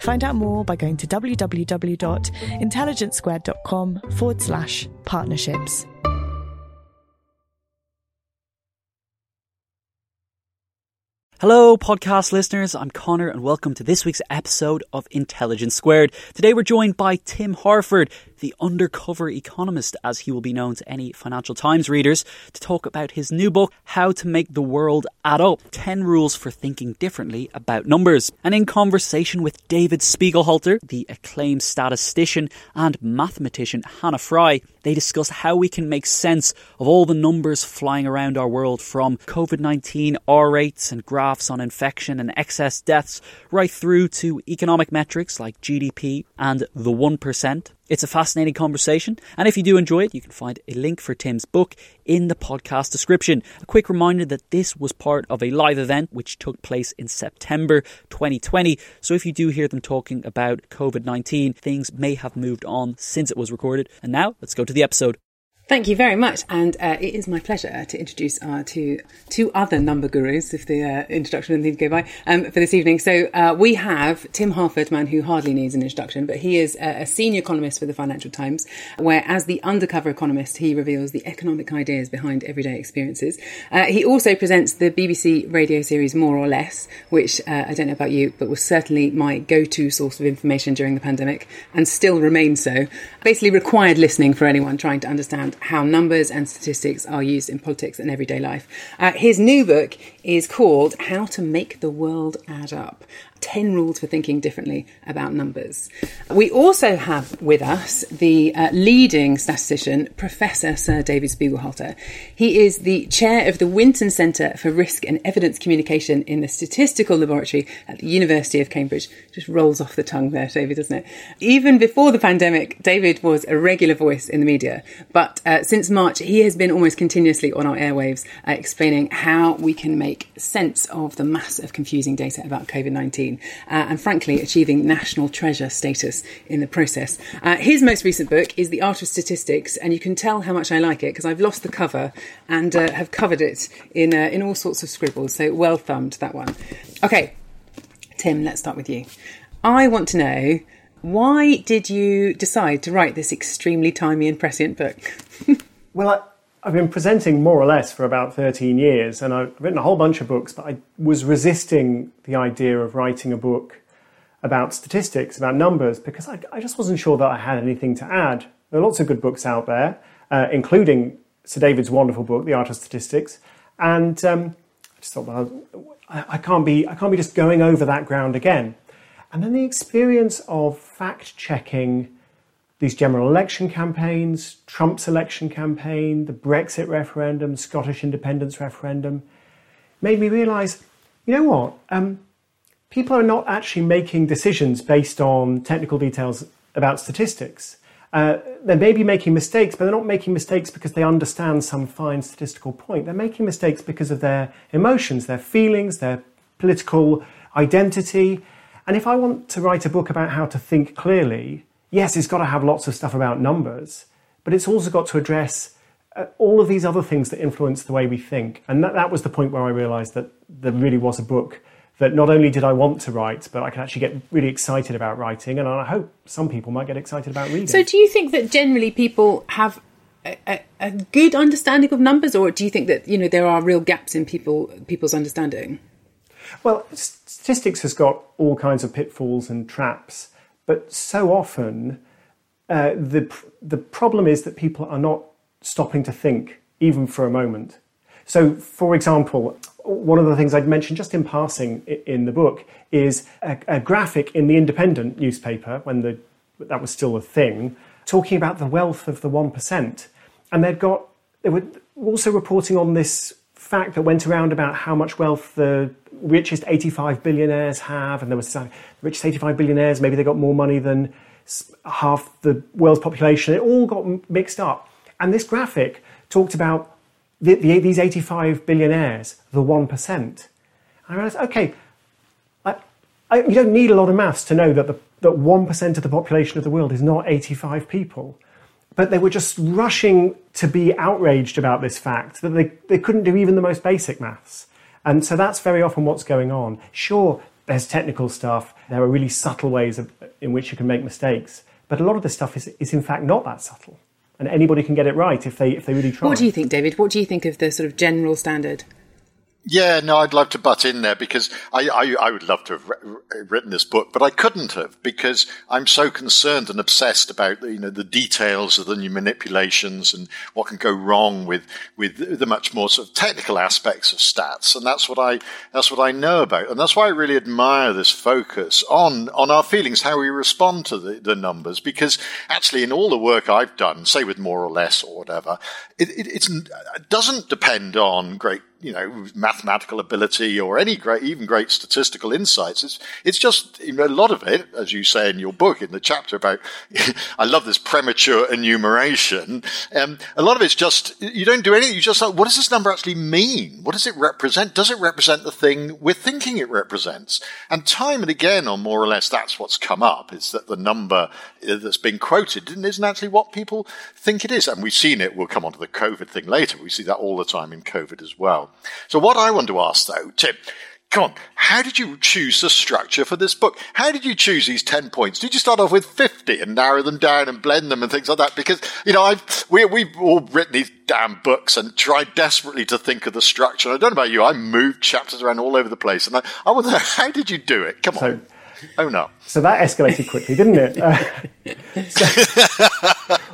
Find out more by going to www.intelligencesquared.com forward slash partnerships. Hello, podcast listeners. I'm Connor, and welcome to this week's episode of Intelligence Squared. Today, we're joined by Tim Harford, the undercover economist, as he will be known to any Financial Times readers, to talk about his new book, How to Make the World Add Up 10 Rules for Thinking Differently About Numbers. And in conversation with David Spiegelhalter, the acclaimed statistician and mathematician Hannah Fry, they discuss how we can make sense of all the numbers flying around our world from COVID 19 R rates and graphs on infection and excess deaths, right through to economic metrics like GDP and the 1%. It's a fascinating conversation, and if you do enjoy it, you can find a link for Tim's book in the podcast description. A quick reminder that this was part of a live event which took place in September 2020. So if you do hear them talking about COVID 19, things may have moved on since it was recorded. And now let's go to the episode. Thank you very much, and uh, it is my pleasure to introduce our two two other number gurus, if the uh, introduction didn't go by, um, for this evening. So uh, we have Tim Harford, man who hardly needs an introduction, but he is a, a senior economist for the Financial Times, where as the undercover economist, he reveals the economic ideas behind everyday experiences. Uh, he also presents the BBC radio series More or Less, which uh, I don't know about you, but was certainly my go-to source of information during the pandemic, and still remains so. Basically, required listening for anyone trying to understand how numbers and statistics are used in politics and everyday life. Uh, his new book is called How to Make the World Add Up 10 rules for thinking differently about numbers. We also have with us the uh, leading statistician, Professor Sir David Spiegelhalter. He is the chair of the Winton Centre for Risk and Evidence Communication in the Statistical Laboratory at the University of Cambridge. Just rolls off the tongue there, David, doesn't it? Even before the pandemic, David was a regular voice in the media, but uh, since March, he has been almost continuously on our airwaves uh, explaining how we can make sense of the mass of confusing data about COVID 19 uh, and frankly achieving national treasure status in the process. Uh, his most recent book is The Art of Statistics, and you can tell how much I like it because I've lost the cover and uh, have covered it in, uh, in all sorts of scribbles. So well thumbed, that one. Okay, Tim, let's start with you. I want to know why did you decide to write this extremely timely and prescient book? well, I, I've been presenting more or less for about 13 years, and I've written a whole bunch of books, but I was resisting the idea of writing a book about statistics, about numbers, because I, I just wasn't sure that I had anything to add. There are lots of good books out there, uh, including Sir David's wonderful book, The Art of Statistics, and um, I just thought, well, I, I can't be, I can't be just going over that ground again. And then the experience of fact checking these general election campaigns, Trump's election campaign, the Brexit referendum, Scottish independence referendum, made me realise, you know what? Um, people are not actually making decisions based on technical details about statistics. Uh, they may be making mistakes, but they're not making mistakes because they understand some fine statistical point. They're making mistakes because of their emotions, their feelings, their political identity. And if I want to write a book about how to think clearly, yes, it's got to have lots of stuff about numbers, but it's also got to address uh, all of these other things that influence the way we think. And that, that was the point where I realized that there really was a book that not only did I want to write, but I could actually get really excited about writing. And I hope some people might get excited about reading. So, do you think that generally people have a, a, a good understanding of numbers, or do you think that you know there are real gaps in people people's understanding? Well, statistics has got all kinds of pitfalls and traps. But so often, uh, the the problem is that people are not stopping to think even for a moment. So, for example, one of the things I'd mentioned just in passing in the book is a, a graphic in the Independent newspaper when the, that was still a thing, talking about the wealth of the one percent, and they'd got they were also reporting on this fact that went around about how much wealth the richest 85 billionaires have, and there was the richest 85 billionaires, maybe they got more money than half the world's population. It all got mixed up. And this graphic talked about the, the, these 85 billionaires, the 1%. And I realized, okay, I, I, you don't need a lot of maths to know that, the, that 1% of the population of the world is not 85 people. But they were just rushing to be outraged about this fact that they, they couldn't do even the most basic maths. And so that's very often what's going on. Sure, there's technical stuff, there are really subtle ways of, in which you can make mistakes, but a lot of this stuff is, is in fact not that subtle. And anybody can get it right if they, if they really try. What do you think, David? What do you think of the sort of general standard? Yeah, no, I'd love to butt in there because I, I, I would love to have written this book, but I couldn't have because I'm so concerned and obsessed about you know the details of the new manipulations and what can go wrong with with the much more sort of technical aspects of stats, and that's what I that's what I know about, and that's why I really admire this focus on on our feelings, how we respond to the, the numbers, because actually in all the work I've done, say with more or less or whatever, it, it, it doesn't depend on great you know, mathematical ability or any great, even great statistical insights. It's, it's just, you know, a lot of it, as you say in your book, in the chapter about, I love this premature enumeration. Um, a lot of it's just, you don't do anything. You just like, what does this number actually mean? What does it represent? Does it represent the thing we're thinking it represents? And time and again, or more or less, that's what's come up is that the number that's been quoted isn't actually what people think it is. And we've seen it. We'll come on to the COVID thing later. We see that all the time in COVID as well. So what I want to ask though, Tim, come on, how did you choose the structure for this book? How did you choose these 10 points? Did you start off with 50 and narrow them down and blend them and things like that? Because, you know, I've, we, we've all written these damn books and tried desperately to think of the structure. I don't know about you, I moved chapters around all over the place. And I, I wonder, how did you do it? Come on. So, oh no. So that escalated quickly, didn't it? Uh, so,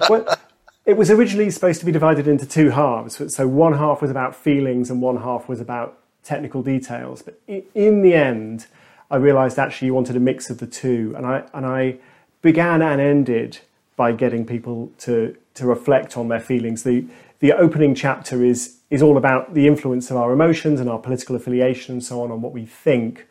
well, it was originally supposed to be divided into two halves. So one half was about feelings and one half was about technical details. But in the end, I realized actually you wanted a mix of the two. And I, and I began and ended by getting people to, to reflect on their feelings. The, the opening chapter is, is all about the influence of our emotions and our political affiliation and so on on what we think.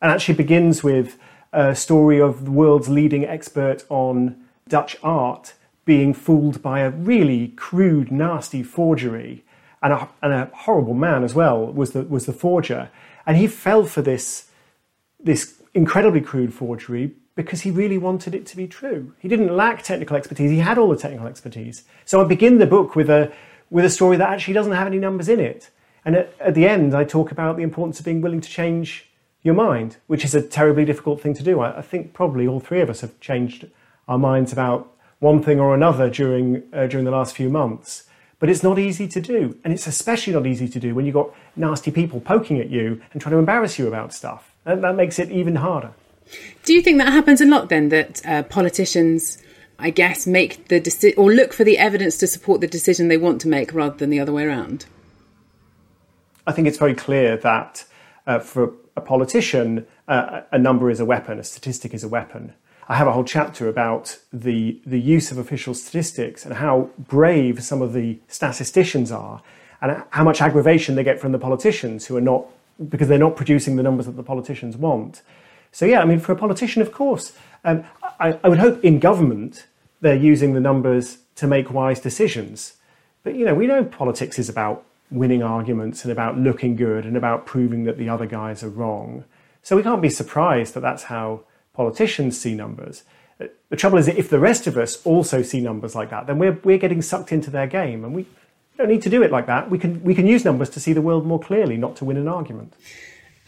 And actually begins with a story of the world's leading expert on Dutch art being fooled by a really crude, nasty forgery, and a, and a horrible man as well was the was the forger, and he fell for this this incredibly crude forgery because he really wanted it to be true. He didn't lack technical expertise; he had all the technical expertise. So I begin the book with a with a story that actually doesn't have any numbers in it, and at, at the end I talk about the importance of being willing to change your mind, which is a terribly difficult thing to do. I, I think probably all three of us have changed our minds about one thing or another during uh, during the last few months. But it's not easy to do, and it's especially not easy to do when you've got nasty people poking at you and trying to embarrass you about stuff. And that makes it even harder. Do you think that happens a lot then? That uh, politicians, I guess, make the deci- or look for the evidence to support the decision they want to make, rather than the other way around. I think it's very clear that uh, for a politician, uh, a number is a weapon, a statistic is a weapon. I have a whole chapter about the, the use of official statistics and how brave some of the statisticians are and how much aggravation they get from the politicians who are not, because they're not producing the numbers that the politicians want. So, yeah, I mean, for a politician, of course, um, I, I would hope in government they're using the numbers to make wise decisions. But, you know, we know politics is about winning arguments and about looking good and about proving that the other guys are wrong. So we can't be surprised that that's how politicians see numbers. The trouble is that if the rest of us also see numbers like that, then we're, we're getting sucked into their game. And we don't need to do it like that. We can, we can use numbers to see the world more clearly, not to win an argument.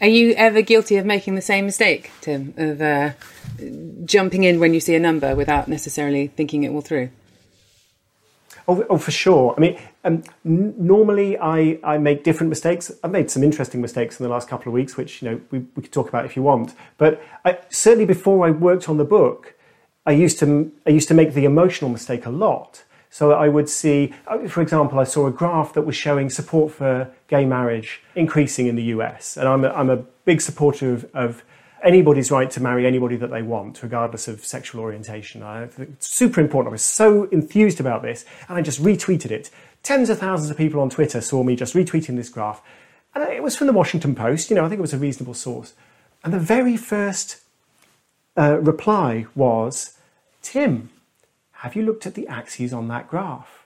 Are you ever guilty of making the same mistake, Tim, of uh, jumping in when you see a number without necessarily thinking it all through? Oh, oh, for sure. I mean, um, n- normally I, I make different mistakes. I've made some interesting mistakes in the last couple of weeks, which you know we, we could talk about if you want. But I, certainly before I worked on the book, I used to I used to make the emotional mistake a lot. So I would see, uh, for example, I saw a graph that was showing support for gay marriage increasing in the US, and I'm a, I'm a big supporter of, of anybody's right to marry anybody that they want, regardless of sexual orientation. I it's super important. I was so enthused about this, and I just retweeted it. Tens of thousands of people on Twitter saw me just retweeting this graph, and it was from the Washington Post. You know, I think it was a reasonable source. And the very first uh, reply was, Tim, have you looked at the axes on that graph?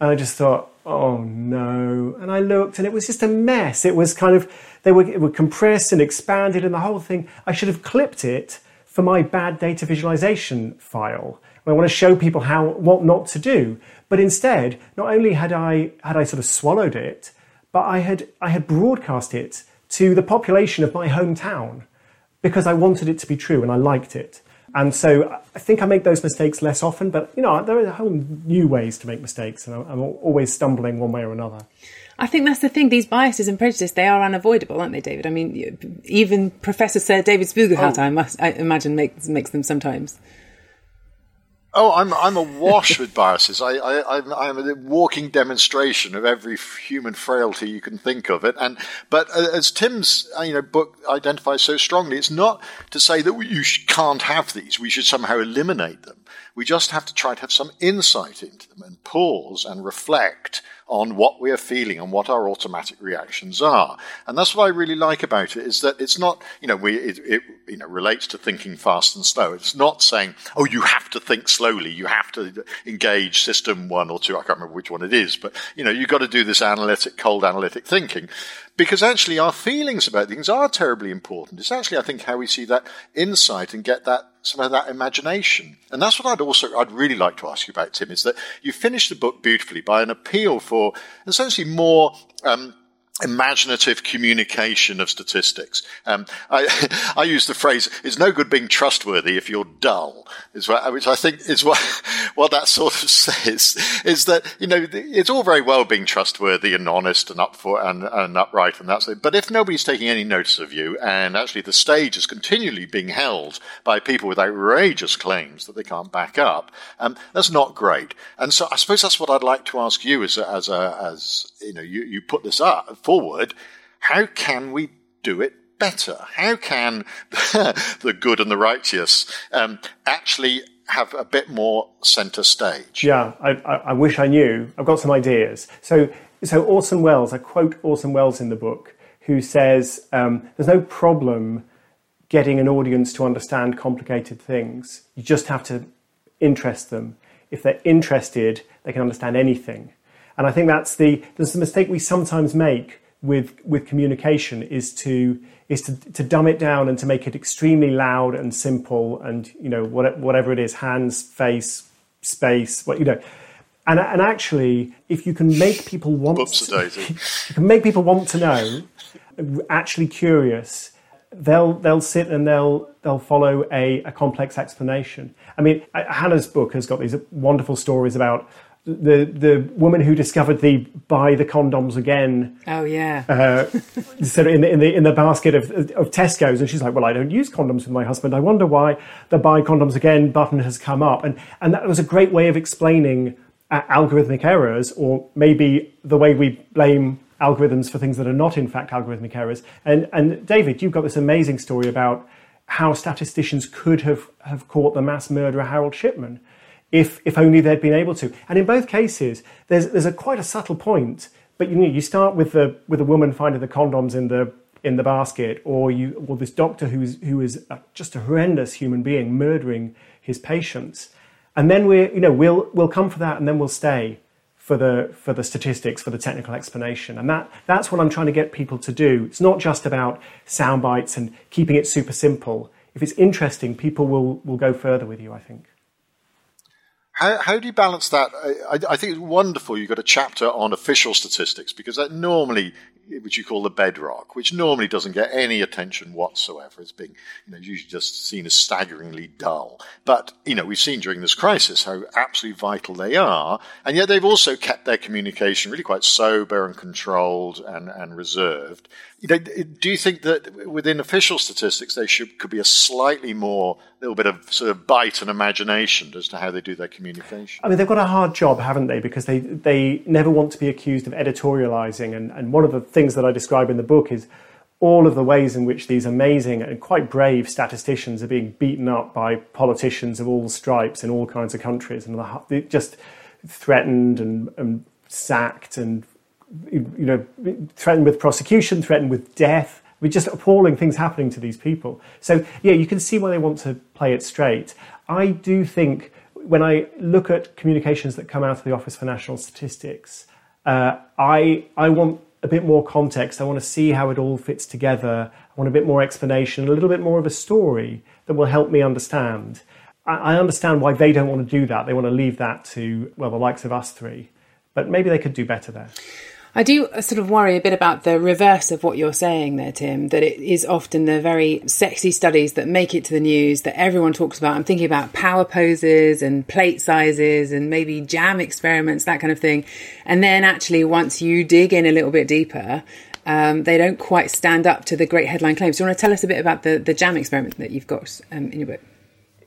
And I just thought, oh no. And I looked and it was just a mess. It was kind of, they were, were compressed and expanded and the whole thing. I should have clipped it for my bad data visualization file. I want to show people how, what not to do. But instead, not only had I, had I sort of swallowed it, but I had, I had broadcast it to the population of my hometown because I wanted it to be true and I liked it. And so I think I make those mistakes less often, but you know, there are whole new ways to make mistakes, and I'm always stumbling one way or another. I think that's the thing. These biases and prejudice, they are unavoidable, aren't they, David? I mean, even Professor Sir David Spiegelhalter, oh. I, must, I imagine, makes, makes them sometimes. Oh, I'm I'm awash with biases. I, I I'm, I'm a walking demonstration of every human frailty you can think of it. And but uh, as Tim's uh, you know book identifies so strongly, it's not to say that you can't have these. We should somehow eliminate them. We just have to try to have some insight into them and pause and reflect on what we are feeling and what our automatic reactions are. And that's what I really like about it is that it's not, you know, we, it, it, you know, relates to thinking fast and slow. It's not saying, oh, you have to think slowly. You have to engage system one or two. I can't remember which one it is, but, you know, you've got to do this analytic, cold analytic thinking because actually our feelings about things are terribly important. It's actually, I think, how we see that insight and get that some of that imagination. And that's what I'd also, I'd really like to ask you about, Tim, is that you finished the book beautifully by an appeal for essentially more um, imaginative communication of statistics. Um, I, I use the phrase, it's no good being trustworthy if you're dull, what, which I think is what, what that sort of says, is that, you know, it's all very well being trustworthy and honest and up for, and, and upright and that's it. But if nobody's taking any notice of you and actually the stage is continually being held by people with outrageous claims that they can't back up, um, that's not great. And so I suppose that's what I'd like to ask you as a, as a, as, you know, you, you put this up forward, how can we do it better? How can the good and the righteous um, actually have a bit more centre stage? Yeah, I, I, I, wish I knew. I've got some ideas. So, so Orson Welles, I quote Orson Welles in the book, who says um, there's no problem getting an audience to understand complicated things. You just have to interest them. If they're interested, they can understand anything. And I think that's the, that's the mistake we sometimes make with with communication is to is to, to dumb it down and to make it extremely loud and simple and you know what, whatever it is hands face space what you know. And and actually if you can make people want to, you can make people want to know actually curious they'll they'll sit and they'll they'll follow a, a complex explanation. I mean hannah's book has got these wonderful stories about the the woman who discovered the buy the condoms again. Oh yeah. Uh, sort of in the in the in the basket of of Tesco's, and she's like, "Well, I don't use condoms with my husband. I wonder why the buy condoms again button has come up." And and that was a great way of explaining uh, algorithmic errors, or maybe the way we blame algorithms for things that are not in fact algorithmic errors. And and David, you've got this amazing story about how statisticians could have have caught the mass murderer Harold Shipman if, if only they'd been able to. And in both cases, there's, there's a quite a subtle point, but you know, you start with the, with a woman finding the condoms in the, in the basket, or you, or this doctor who's, who is just a horrendous human being murdering his patients. And then we you know, we'll, we'll come for that and then we'll stay for the, for the statistics, for the technical explanation. And that, that's what I'm trying to get people to do. It's not just about sound bites and keeping it super simple. If it's interesting, people will, will go further with you, I think. How, how do you balance that? I, I, think it's wonderful you've got a chapter on official statistics because that normally, which you call the bedrock, which normally doesn't get any attention whatsoever. It's being, you know, usually just seen as staggeringly dull. But, you know, we've seen during this crisis how absolutely vital they are. And yet they've also kept their communication really quite sober and controlled and, and reserved. You know, do you think that within official statistics there should could be a slightly more little bit of sort of bite and imagination as to how they do their communication? I mean, they've got a hard job, haven't they? Because they they never want to be accused of editorializing, and and one of the things that I describe in the book is all of the ways in which these amazing and quite brave statisticians are being beaten up by politicians of all stripes in all kinds of countries, and just threatened and, and sacked and you know, threatened with prosecution, threatened with death. With just appalling things happening to these people. So, yeah, you can see why they want to play it straight. I do think when I look at communications that come out of the Office for National Statistics, uh, I, I want a bit more context. I want to see how it all fits together. I want a bit more explanation, a little bit more of a story that will help me understand. I, I understand why they don't want to do that. They want to leave that to, well, the likes of us three. But maybe they could do better there. I do sort of worry a bit about the reverse of what you're saying there, Tim, that it is often the very sexy studies that make it to the news that everyone talks about. I'm thinking about power poses and plate sizes and maybe jam experiments, that kind of thing. And then actually, once you dig in a little bit deeper, um, they don't quite stand up to the great headline claims. Do you want to tell us a bit about the, the jam experiment that you've got um, in your book?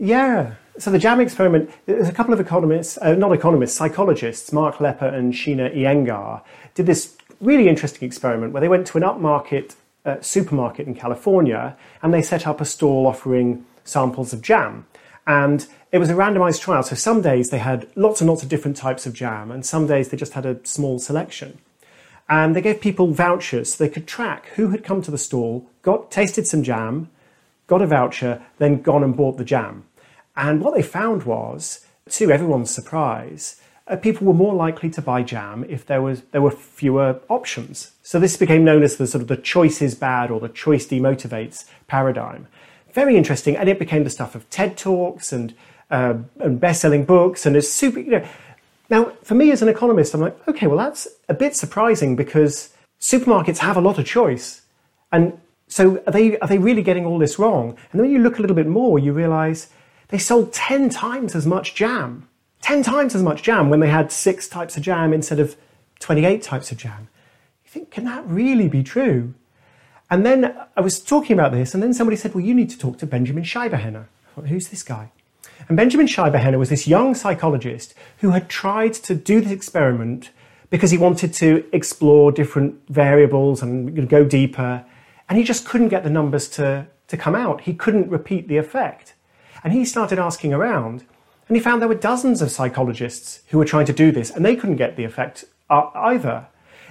Yeah. So the jam experiment, there's a couple of economists, uh, not economists, psychologists, Mark Lepper and Sheena Iyengar, did this really interesting experiment where they went to an upmarket uh, supermarket in California and they set up a stall offering samples of jam. And it was a randomized trial. So some days they had lots and lots of different types of jam, and some days they just had a small selection. And they gave people vouchers so they could track who had come to the stall, got tasted some jam, got a voucher, then gone and bought the jam. And what they found was, to everyone's surprise, uh, people were more likely to buy jam if there was there were fewer options. So this became known as the sort of the choice is bad or the choice demotivates paradigm. Very interesting, and it became the stuff of TED talks and uh, and best-selling books, and it's super. You know, now for me as an economist, I'm like, okay, well that's a bit surprising because supermarkets have a lot of choice, and so are they are they really getting all this wrong? And then when you look a little bit more, you realise they sold ten times as much jam 10 times as much jam when they had six types of jam instead of 28 types of jam. You think, can that really be true? And then I was talking about this, and then somebody said, Well, you need to talk to Benjamin Scheibehenne. Thought, Who's this guy? And Benjamin Scheibehenne was this young psychologist who had tried to do this experiment because he wanted to explore different variables and go deeper. And he just couldn't get the numbers to, to come out. He couldn't repeat the effect. And he started asking around. And he found there were dozens of psychologists who were trying to do this, and they couldn't get the effect either.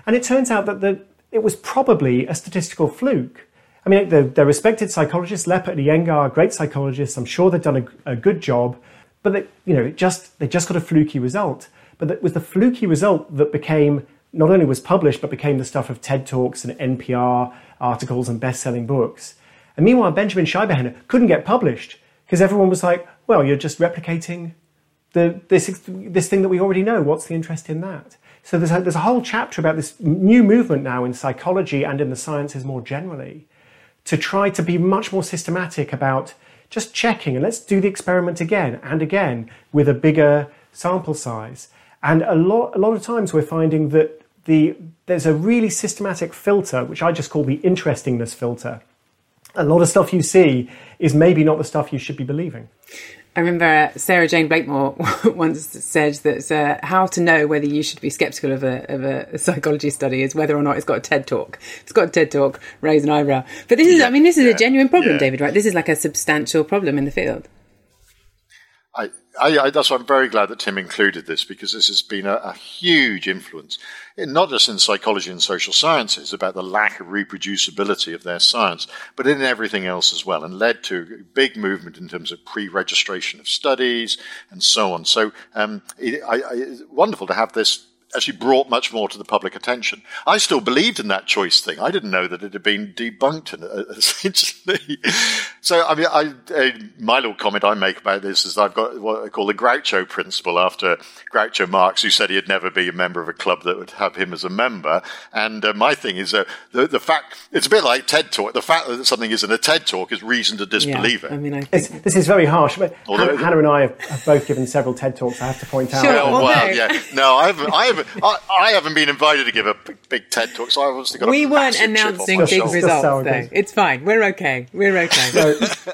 And it turns out that the, it was probably a statistical fluke. I mean, they're respected psychologists, Lepper and Iyengar, great psychologists. I'm sure they've done a, a good job, but they, you know, just they just got a fluky result. But it was the fluky result that became not only was published, but became the stuff of TED talks and NPR articles and best-selling books. And meanwhile, Benjamin Scheibehenne couldn't get published because everyone was like, well, you're just replicating the, this, this thing that we already know. What's the interest in that? So there's a, there's a whole chapter about this new movement now in psychology and in the sciences more generally to try to be much more systematic about just checking and let's do the experiment again and again with a bigger sample size. And a lot, a lot of times we're finding that the, there's a really systematic filter, which I just call the interestingness filter. A lot of stuff you see is maybe not the stuff you should be believing. I remember uh, Sarah-Jayne Blakemore once said that uh, how to know whether you should be skeptical of a, of a psychology study is whether or not it's got a TED talk. If it's got a TED talk, raise an eyebrow. But this is, yeah, I mean, this is yeah, a genuine problem, yeah. David, right? This is like a substantial problem in the field. I, I, that's why I'm very glad that Tim included this because this has been a, a huge influence, in, not just in psychology and social sciences about the lack of reproducibility of their science, but in everything else as well, and led to a big movement in terms of pre-registration of studies and so on. So um, it, I, it's wonderful to have this actually brought much more to the public attention. I still believed in that choice thing. I didn't know that it had been debunked, uh, essentially. so, I mean, I, uh, my little comment I make about this is I've got what I call the Groucho principle after Groucho Marx, who said he'd never be a member of a club that would have him as a member. And uh, my thing is uh, the, the fact, it's a bit like TED Talk. The fact that something isn't a TED Talk is reason to disbelieve yeah, it. I mean, I this is very harsh, but Although, Hannah, and I have, have, both given several TED Talks, I have to point out. Sure, well, well, yeah. No, I haven't, I haven't I, I, haven't been invited to give a big TED talk. So I obviously got. We a weren't massive chip on announcing big shoulder. results, how though. goes. It's fine. We're okay. We're okay. So,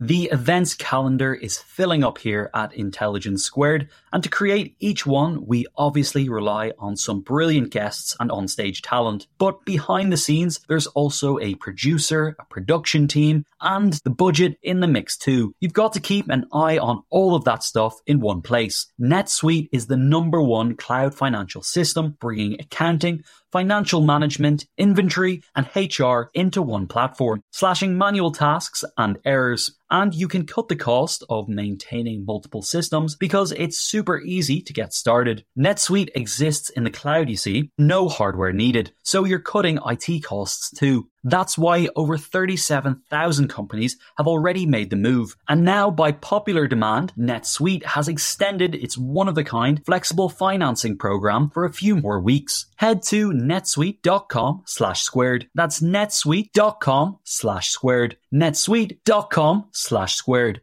The events calendar is filling up here at Intelligence Squared, and to create each one, we obviously rely on some brilliant guests and onstage talent. But behind the scenes, there's also a producer, a production team, and the budget in the mix too. You've got to keep an eye on all of that stuff in one place. NetSuite is the number one cloud financial system, bringing accounting, financial management, inventory, and HR into one platform, slashing manual tasks and errors. And you can cut the cost of maintaining multiple systems because it's super easy to get started. NetSuite exists in the cloud, you see, no hardware needed. So you're cutting IT costs too. That's why over 37,000 companies have already made the move. And now, by popular demand, NetSuite has extended its one of the kind flexible financing program for a few more weeks. Head to netsuite.com slash squared. That's netsuite.com slash squared. netsuite.com slash squared.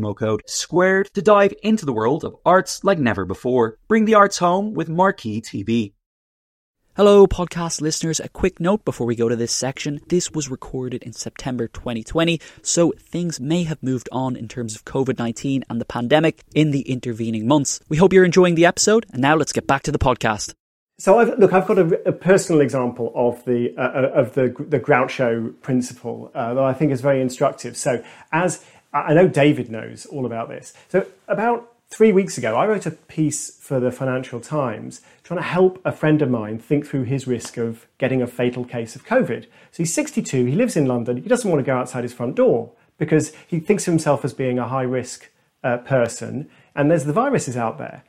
code SQUARED to dive into the world of arts like never before. Bring the arts home with Marquee TV. Hello, podcast listeners. A quick note before we go to this section. This was recorded in September 2020, so things may have moved on in terms of COVID 19 and the pandemic in the intervening months. We hope you're enjoying the episode, and now let's get back to the podcast. so I've, look, I've got a, a personal example of the uh, of the the Groucho principle uh, that I think is very instructive. So, as I know, David knows all about this. So, about three weeks ago, I wrote a piece for the Financial Times trying to help a friend of mine think through his risk of getting a fatal case of COVID. So he's 62, he lives in London, he doesn't want to go outside his front door because he thinks of himself as being a high risk uh, person, and there's the viruses out there.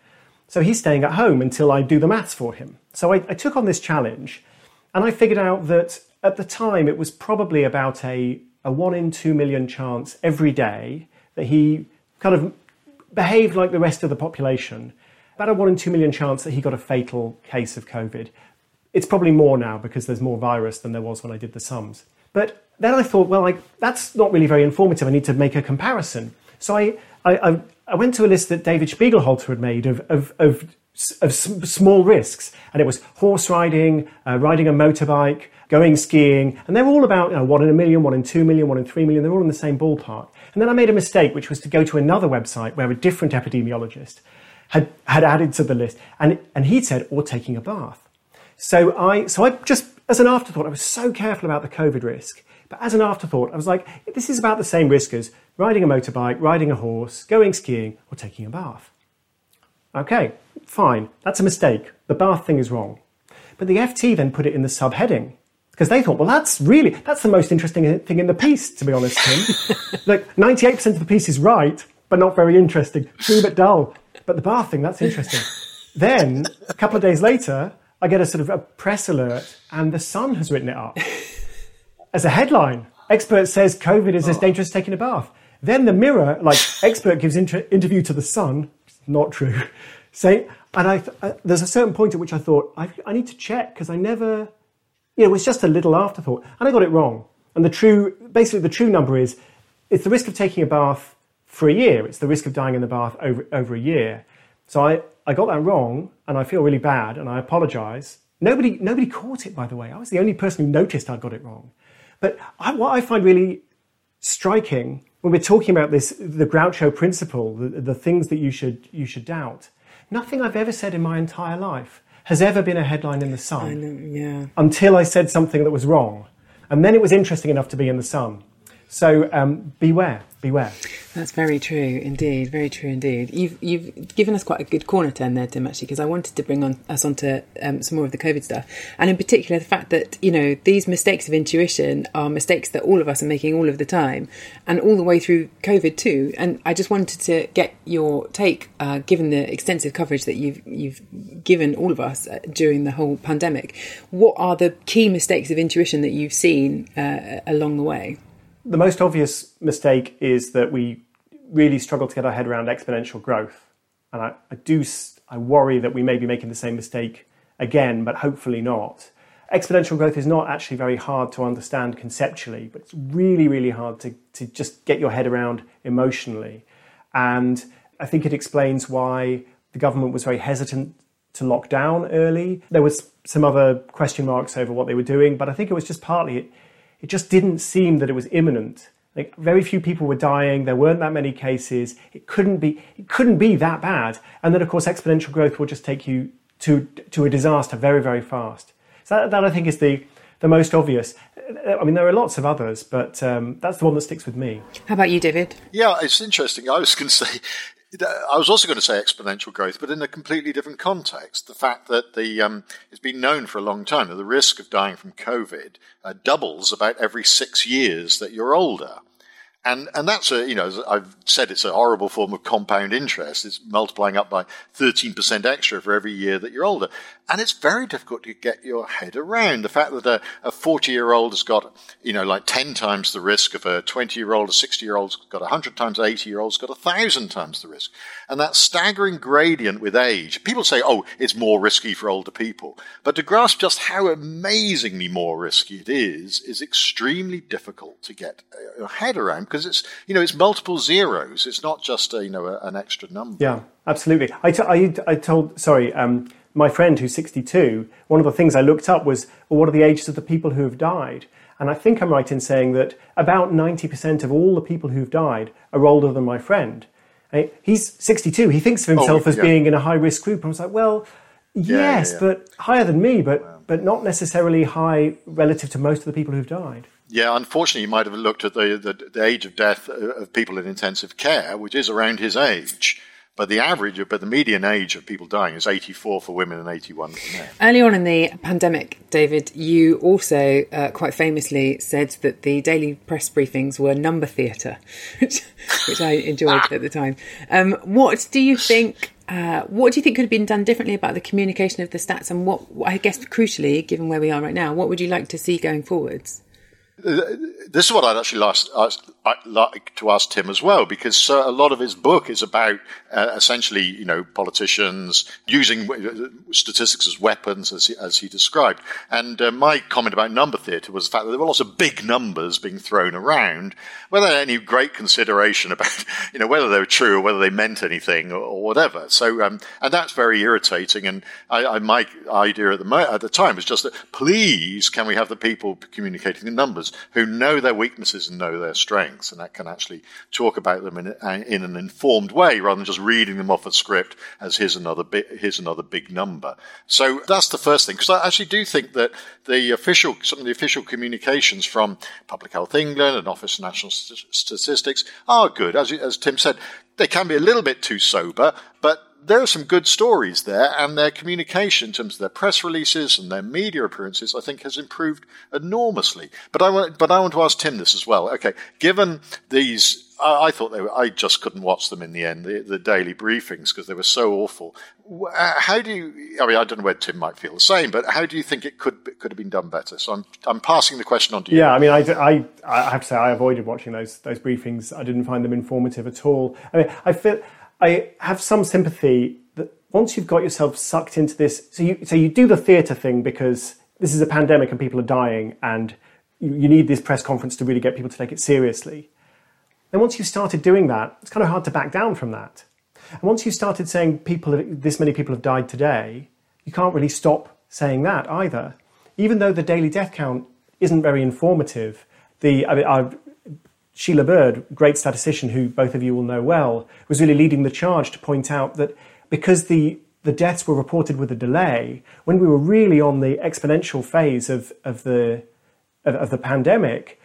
So he's staying at home until I do the maths for him. So I, I took on this challenge, and I figured out that at the time it was probably about a, a one in two million chance every day that he kind of behaved like the rest of the population. About a one in two million chance that he got a fatal case of COVID. It's probably more now because there's more virus than there was when I did the sums. But then I thought, well, like, that's not really very informative. I need to make a comparison. So I, I, I, I went to a list that David Spiegelhalter had made of, of, of, of small risks. And it was horse riding, uh, riding a motorbike, going skiing. And they're all about you know, one in a million, one in two million, one in three million. They're all in the same ballpark. And then I made a mistake, which was to go to another website where a different epidemiologist had, had added to the list. And, and he said, or taking a bath. So I, so I just, as an afterthought, I was so careful about the COVID risk. But as an afterthought, I was like, this is about the same risk as riding a motorbike, riding a horse, going skiing, or taking a bath. Okay, fine. That's a mistake. The bath thing is wrong. But the FT then put it in the subheading because they thought, well, that's really, that's the most interesting thing in the piece, to be honest, Tim. like 98% of the piece is right, but not very interesting. True, but dull. But the bath thing, that's interesting. then, a couple of days later, I get a sort of a press alert and the Sun has written it up as a headline. Expert says COVID is as dangerous as taking a bath. Then the Mirror, like expert gives inter- interview to the Sun, not true. Say, and I, uh, there's a certain point at which I thought I, I need to check because I never, you know, it was just a little afterthought, and I got it wrong. And the true, basically, the true number is, it's the risk of taking a bath for a year. It's the risk of dying in the bath over over a year. So I, I got that wrong, and I feel really bad, and I apologise. Nobody nobody caught it, by the way. I was the only person who noticed I'd got it wrong. But I, what I find really striking when we're talking about this, the Groucho principle, the, the things that you should you should doubt. Nothing I've ever said in my entire life has ever been a headline in the Sun yeah. until I said something that was wrong, and then it was interesting enough to be in the Sun. So um, beware, beware. That's very true indeed. Very true indeed. You've you've given us quite a good corner turn there, Tim. Actually, because I wanted to bring on us onto um, some more of the COVID stuff, and in particular the fact that you know these mistakes of intuition are mistakes that all of us are making all of the time, and all the way through COVID too. And I just wanted to get your take, uh, given the extensive coverage that you've you've given all of us uh, during the whole pandemic. What are the key mistakes of intuition that you've seen uh, along the way? The most obvious mistake is that we really struggle to get our head around exponential growth. And I, I do, I worry that we may be making the same mistake again, but hopefully not. Exponential growth is not actually very hard to understand conceptually, but it's really, really hard to, to just get your head around emotionally. And I think it explains why the government was very hesitant to lock down early. There was some other question marks over what they were doing, but I think it was just partly it, it just didn't seem that it was imminent. Like very few people were dying. There weren't that many cases. It couldn't be. It couldn't be that bad. And then, of course, exponential growth will just take you to to a disaster very, very fast. So that, that I think is the the most obvious. I mean, there are lots of others, but um, that's the one that sticks with me. How about you, David? Yeah, it's interesting. I was going to say I was also going to say exponential growth, but in a completely different context. The fact that the um, it's been known for a long time that the risk of dying from COVID uh, doubles about every six years that you're older. And, and that's a, you know, I've said it's a horrible form of compound interest. It's multiplying up by 13% extra for every year that you're older. And it's very difficult to get your head around the fact that a 40 year old has got, you know, like 10 times the risk of a 20 year old, a 60 year old's got 100 times, 80 year old's got 1,000 times the risk. And that staggering gradient with age, people say, oh, it's more risky for older people. But to grasp just how amazingly more risky it is, is extremely difficult to get uh, your head around because it's you know it's multiple zeros. It's not just a, you know a, an extra number. Yeah, absolutely. I, t- I, I told sorry. Um, my friend who's 62, one of the things I looked up was well, what are the ages of the people who have died? And I think I'm right in saying that about 90% of all the people who've died are older than my friend. He's 62. He thinks of oh, himself oh, as being in a high risk group. I was like, well, yes, yeah, yeah, yeah. but higher than me, but, but not necessarily high relative to most of the people who've died. Yeah, unfortunately, you might have looked at the, the, the age of death of people in intensive care, which is around his age. But the average, but the median age of people dying is 84 for women and 81 for men. Early on in the pandemic, David, you also uh, quite famously said that the daily press briefings were number theatre, which, which I enjoyed at the time. Um, what do you think? Uh, what do you think could have been done differently about the communication of the stats, and what I guess crucially, given where we are right now, what would you like to see going forwards? This is what I'd actually like, like to ask Tim as well, because uh, a lot of his book is about uh, essentially, you know, politicians using uh, statistics as weapons, as he, as he described. And uh, my comment about number theatre was the fact that there were lots of big numbers being thrown around, without any great consideration about, you know, whether they were true or whether they meant anything or, or whatever. So, um, and that's very irritating. And I, I, my idea at the, at the time was just that, please, can we have the people communicating the numbers? Who know their weaknesses and know their strengths, and that can actually talk about them in, in an informed way rather than just reading them off a script as here's another bit, here's another big number. So that's the first thing, because I actually do think that the official, some of the official communications from Public Health England and Office of National Statistics are good. As, as Tim said, they can be a little bit too sober, but there are some good stories there, and their communication in terms of their press releases and their media appearances, I think, has improved enormously. But I want, but I want to ask Tim this as well. Okay, given these, I, thought they were, I just couldn't watch them in the end, the, the daily briefings, because they were so awful. Uh, how do you? I mean, I don't know where Tim might feel the same, but how do you think it could could have been done better? So I'm I'm passing the question on to you. Yeah, I mean, I, I, I have to say I avoided watching those those briefings. I didn't find them informative at all. I mean, I feel I have some sympathy that once you've got yourself sucked into this, so you so you do the theatre thing because this is a pandemic and people are dying, and you, you need this press conference to really get people to take it seriously. Then once you've started doing that, it's kind of hard to back down from that. And once you started saying people, this many people have died today, you can't really stop saying that either. Even though the daily death count isn't very informative, the I mean, Sheila Bird, great statistician who both of you will know well, was really leading the charge to point out that because the, the deaths were reported with a delay, when we were really on the exponential phase of, of, the, of, of the pandemic,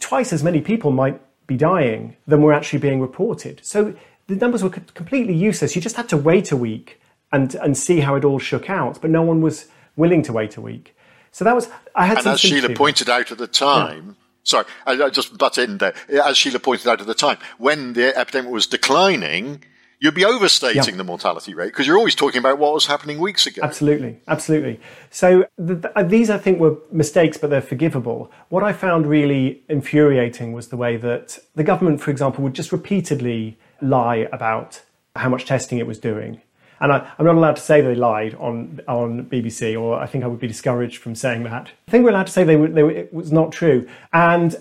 twice as many people might be dying than were actually being reported. So the numbers were completely useless. You just had to wait a week and, and see how it all shook out, but no one was willing to wait a week. So that was, I had And as Sheila pointed out at the time, yeah. Sorry, I, I just butt in there. As Sheila pointed out at the time, when the epidemic was declining, you'd be overstating the mortality rate because you're always talking about what was happening weeks ago. Absolutely, absolutely. So the, the, uh, these, I think, were mistakes, but they're forgivable. What I found really infuriating was the way that the government, for example, would just repeatedly lie about how much testing it was doing. And I, am not allowed to say they lied on on BBC, or I think I would be discouraged from saying that. I think we're allowed to say they, were, they were, it was not true. And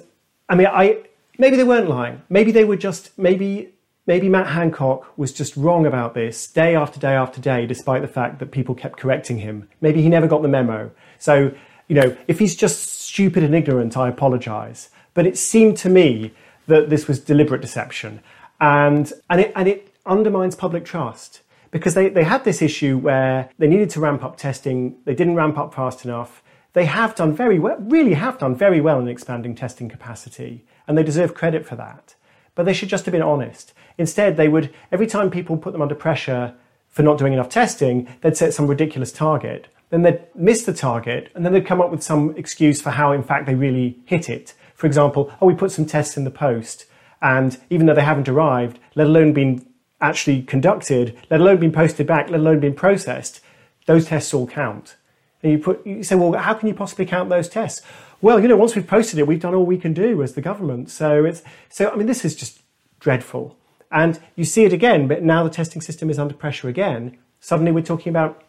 I mean, I maybe they weren't lying. Maybe they were just maybe maybe Matt Hancock was just wrong about this day after day after day, despite the fact that people kept correcting him. Maybe he never got the memo. So, you know, if he's just stupid and ignorant, I apologize. But it seemed to me that this was deliberate deception. And, and, it, and it undermines public trust because they, they had this issue where they needed to ramp up testing, they didn't ramp up fast enough. They have done very well, really have done very well in expanding testing capacity, and they deserve credit for that. But they should just have been honest. Instead, they would, every time people put them under pressure for not doing enough testing, they'd set some ridiculous target. Then they'd miss the target, and then they'd come up with some excuse for how, in fact, they really hit it. For example, oh, we put some tests in the post, and even though they haven't arrived, let alone been actually conducted, let alone been posted back, let alone been processed, those tests all count. And you put, you say, well, how can you possibly count those tests? Well, you know, once we've posted it, we've done all we can do as the government. So it's, so I mean, this is just dreadful. And you see it again, but now the testing system is under pressure again. Suddenly we're talking about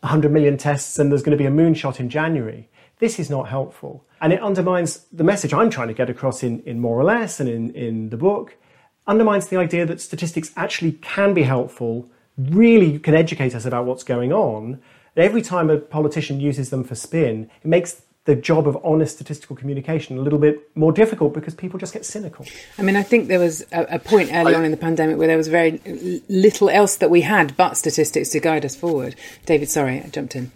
100 million tests and there's going to be a moonshot in January. This is not helpful. And it undermines the message I'm trying to get across in, in more or less and in, in the book, undermines the idea that statistics actually can be helpful, really can educate us about what's going on. Every time a politician uses them for spin, it makes the job of honest statistical communication a little bit more difficult because people just get cynical. I mean, I think there was a, a point early I, on in the pandemic where there was very little else that we had but statistics to guide us forward. David, sorry, I jumped in.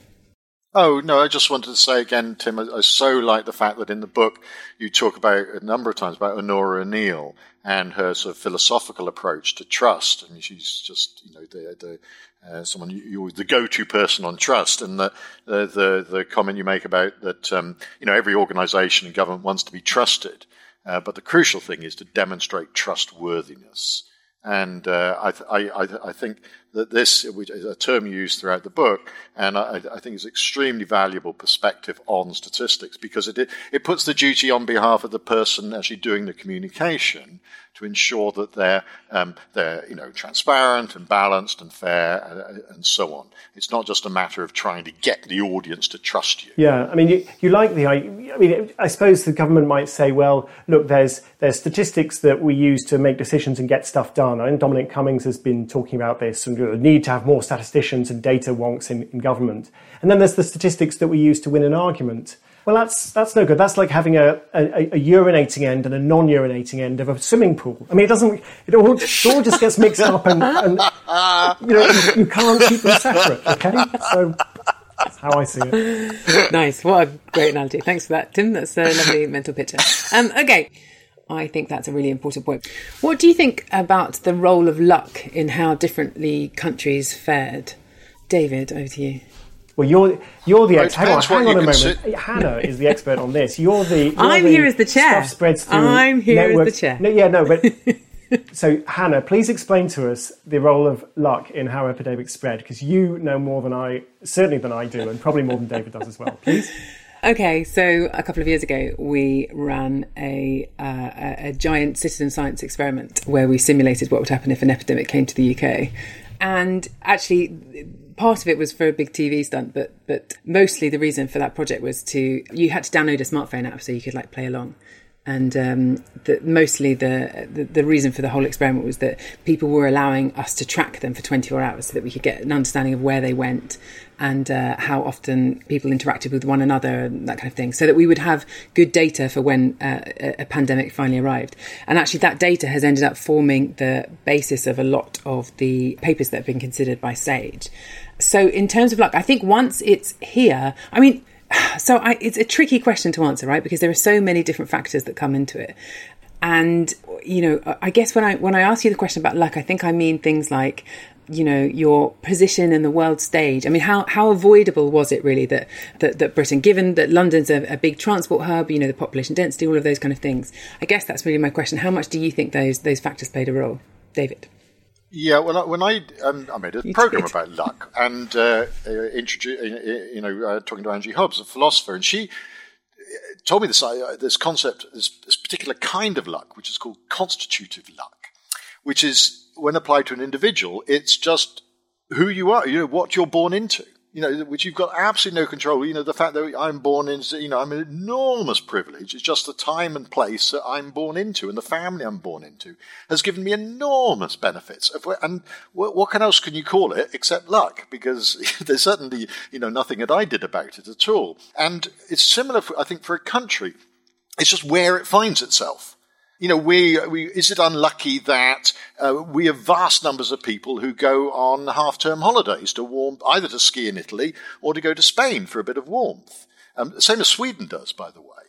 Oh, no, I just wanted to say again, Tim, I, I, so like the fact that in the book you talk about a number of times about Onora O'Neill and her sort of philosophical approach to trust. I mean, she's just, you know, the, the uh, someone you, are the go-to person on trust, and the the the, the comment you make about that um, you know every organisation and government wants to be trusted, uh, but the crucial thing is to demonstrate trustworthiness. And uh, I, I, I, think that this is a term used throughout the book, and I, I think is extremely valuable perspective on statistics because it, it puts the duty on behalf of the person actually doing the communication to ensure that they're, um, they're you know, transparent and balanced and fair and, and, so on. It's not just a matter of trying to get the audience to trust you. Yeah, I mean, you, you like the. I mean, I suppose the government might say, well, look, there's there's statistics that we use to make decisions and get stuff done. Think Dominic Cummings has been talking about this and the need to have more statisticians and data wonks in, in government. And then there's the statistics that we use to win an argument. Well, that's that's no good. That's like having a, a, a urinating end and a non-urinating end of a swimming pool. I mean, it doesn't. It all, it all just gets mixed up, and, and you know you, you, can't keep them separate. Okay, so that's how I see it. Nice. What a great analogy. Thanks for that, Tim. That's a lovely mental picture. Um, okay. I think that's a really important point. What do you think about the role of luck in how differently countries fared? David, over to you. Well, you're you're the expert. Hang on, hang on a moment. Sit. Hannah is the expert on this. You're the. You're I'm the here as the chair. Stuff spreads through. I'm here networks. as the chair. No, yeah, no, but. so, Hannah, please explain to us the role of luck in how epidemics spread, because you know more than I, certainly than I do, and probably more than David does as well. Please. Okay, so a couple of years ago, we ran a, uh, a giant citizen science experiment where we simulated what would happen if an epidemic came to the UK. And actually, part of it was for a big TV stunt, but but mostly the reason for that project was to you had to download a smartphone app so you could like play along. And um, mostly the, the, the reason for the whole experiment was that people were allowing us to track them for 24 hours so that we could get an understanding of where they went and uh, how often people interacted with one another and that kind of thing, so that we would have good data for when uh, a pandemic finally arrived. And actually, that data has ended up forming the basis of a lot of the papers that have been considered by SAGE. So, in terms of luck, I think once it's here, I mean, So I, it's a tricky question to answer, right? Because there are so many different factors that come into it. And you know, I guess when I when I ask you the question about luck, I think I mean things like you know your position in the world stage. I mean how how avoidable was it really that that, that britain given that london's a, a, big transport hub you know the population density all of those kind of things? I guess that's really my question. How much do you think those those factors played a role? David yeah, when I, when I, um, I made a program about luck and uh, uh, introduced, you know, uh, talking to Angie Hobbs, a philosopher, and she told me this uh, this concept, this, this particular kind of luck, which is called constitutive luck, which is when applied to an individual, it's just who you are, you know, what you're born into you know, which you've got absolutely no control. You know, the fact that I'm born in, you know, I'm an enormous privilege. It's just the time and place that I'm born into and the family I'm born into has given me enormous benefits. And what else can you call it except luck? Because there's certainly, you know, nothing that I did about it at all. And it's similar, for, I think, for a country. It's just where it finds itself you know, we, we, is it unlucky that uh, we have vast numbers of people who go on half-term holidays to warm, either to ski in Italy or to go to Spain for a bit of warmth? Um, same as Sweden does, by the way,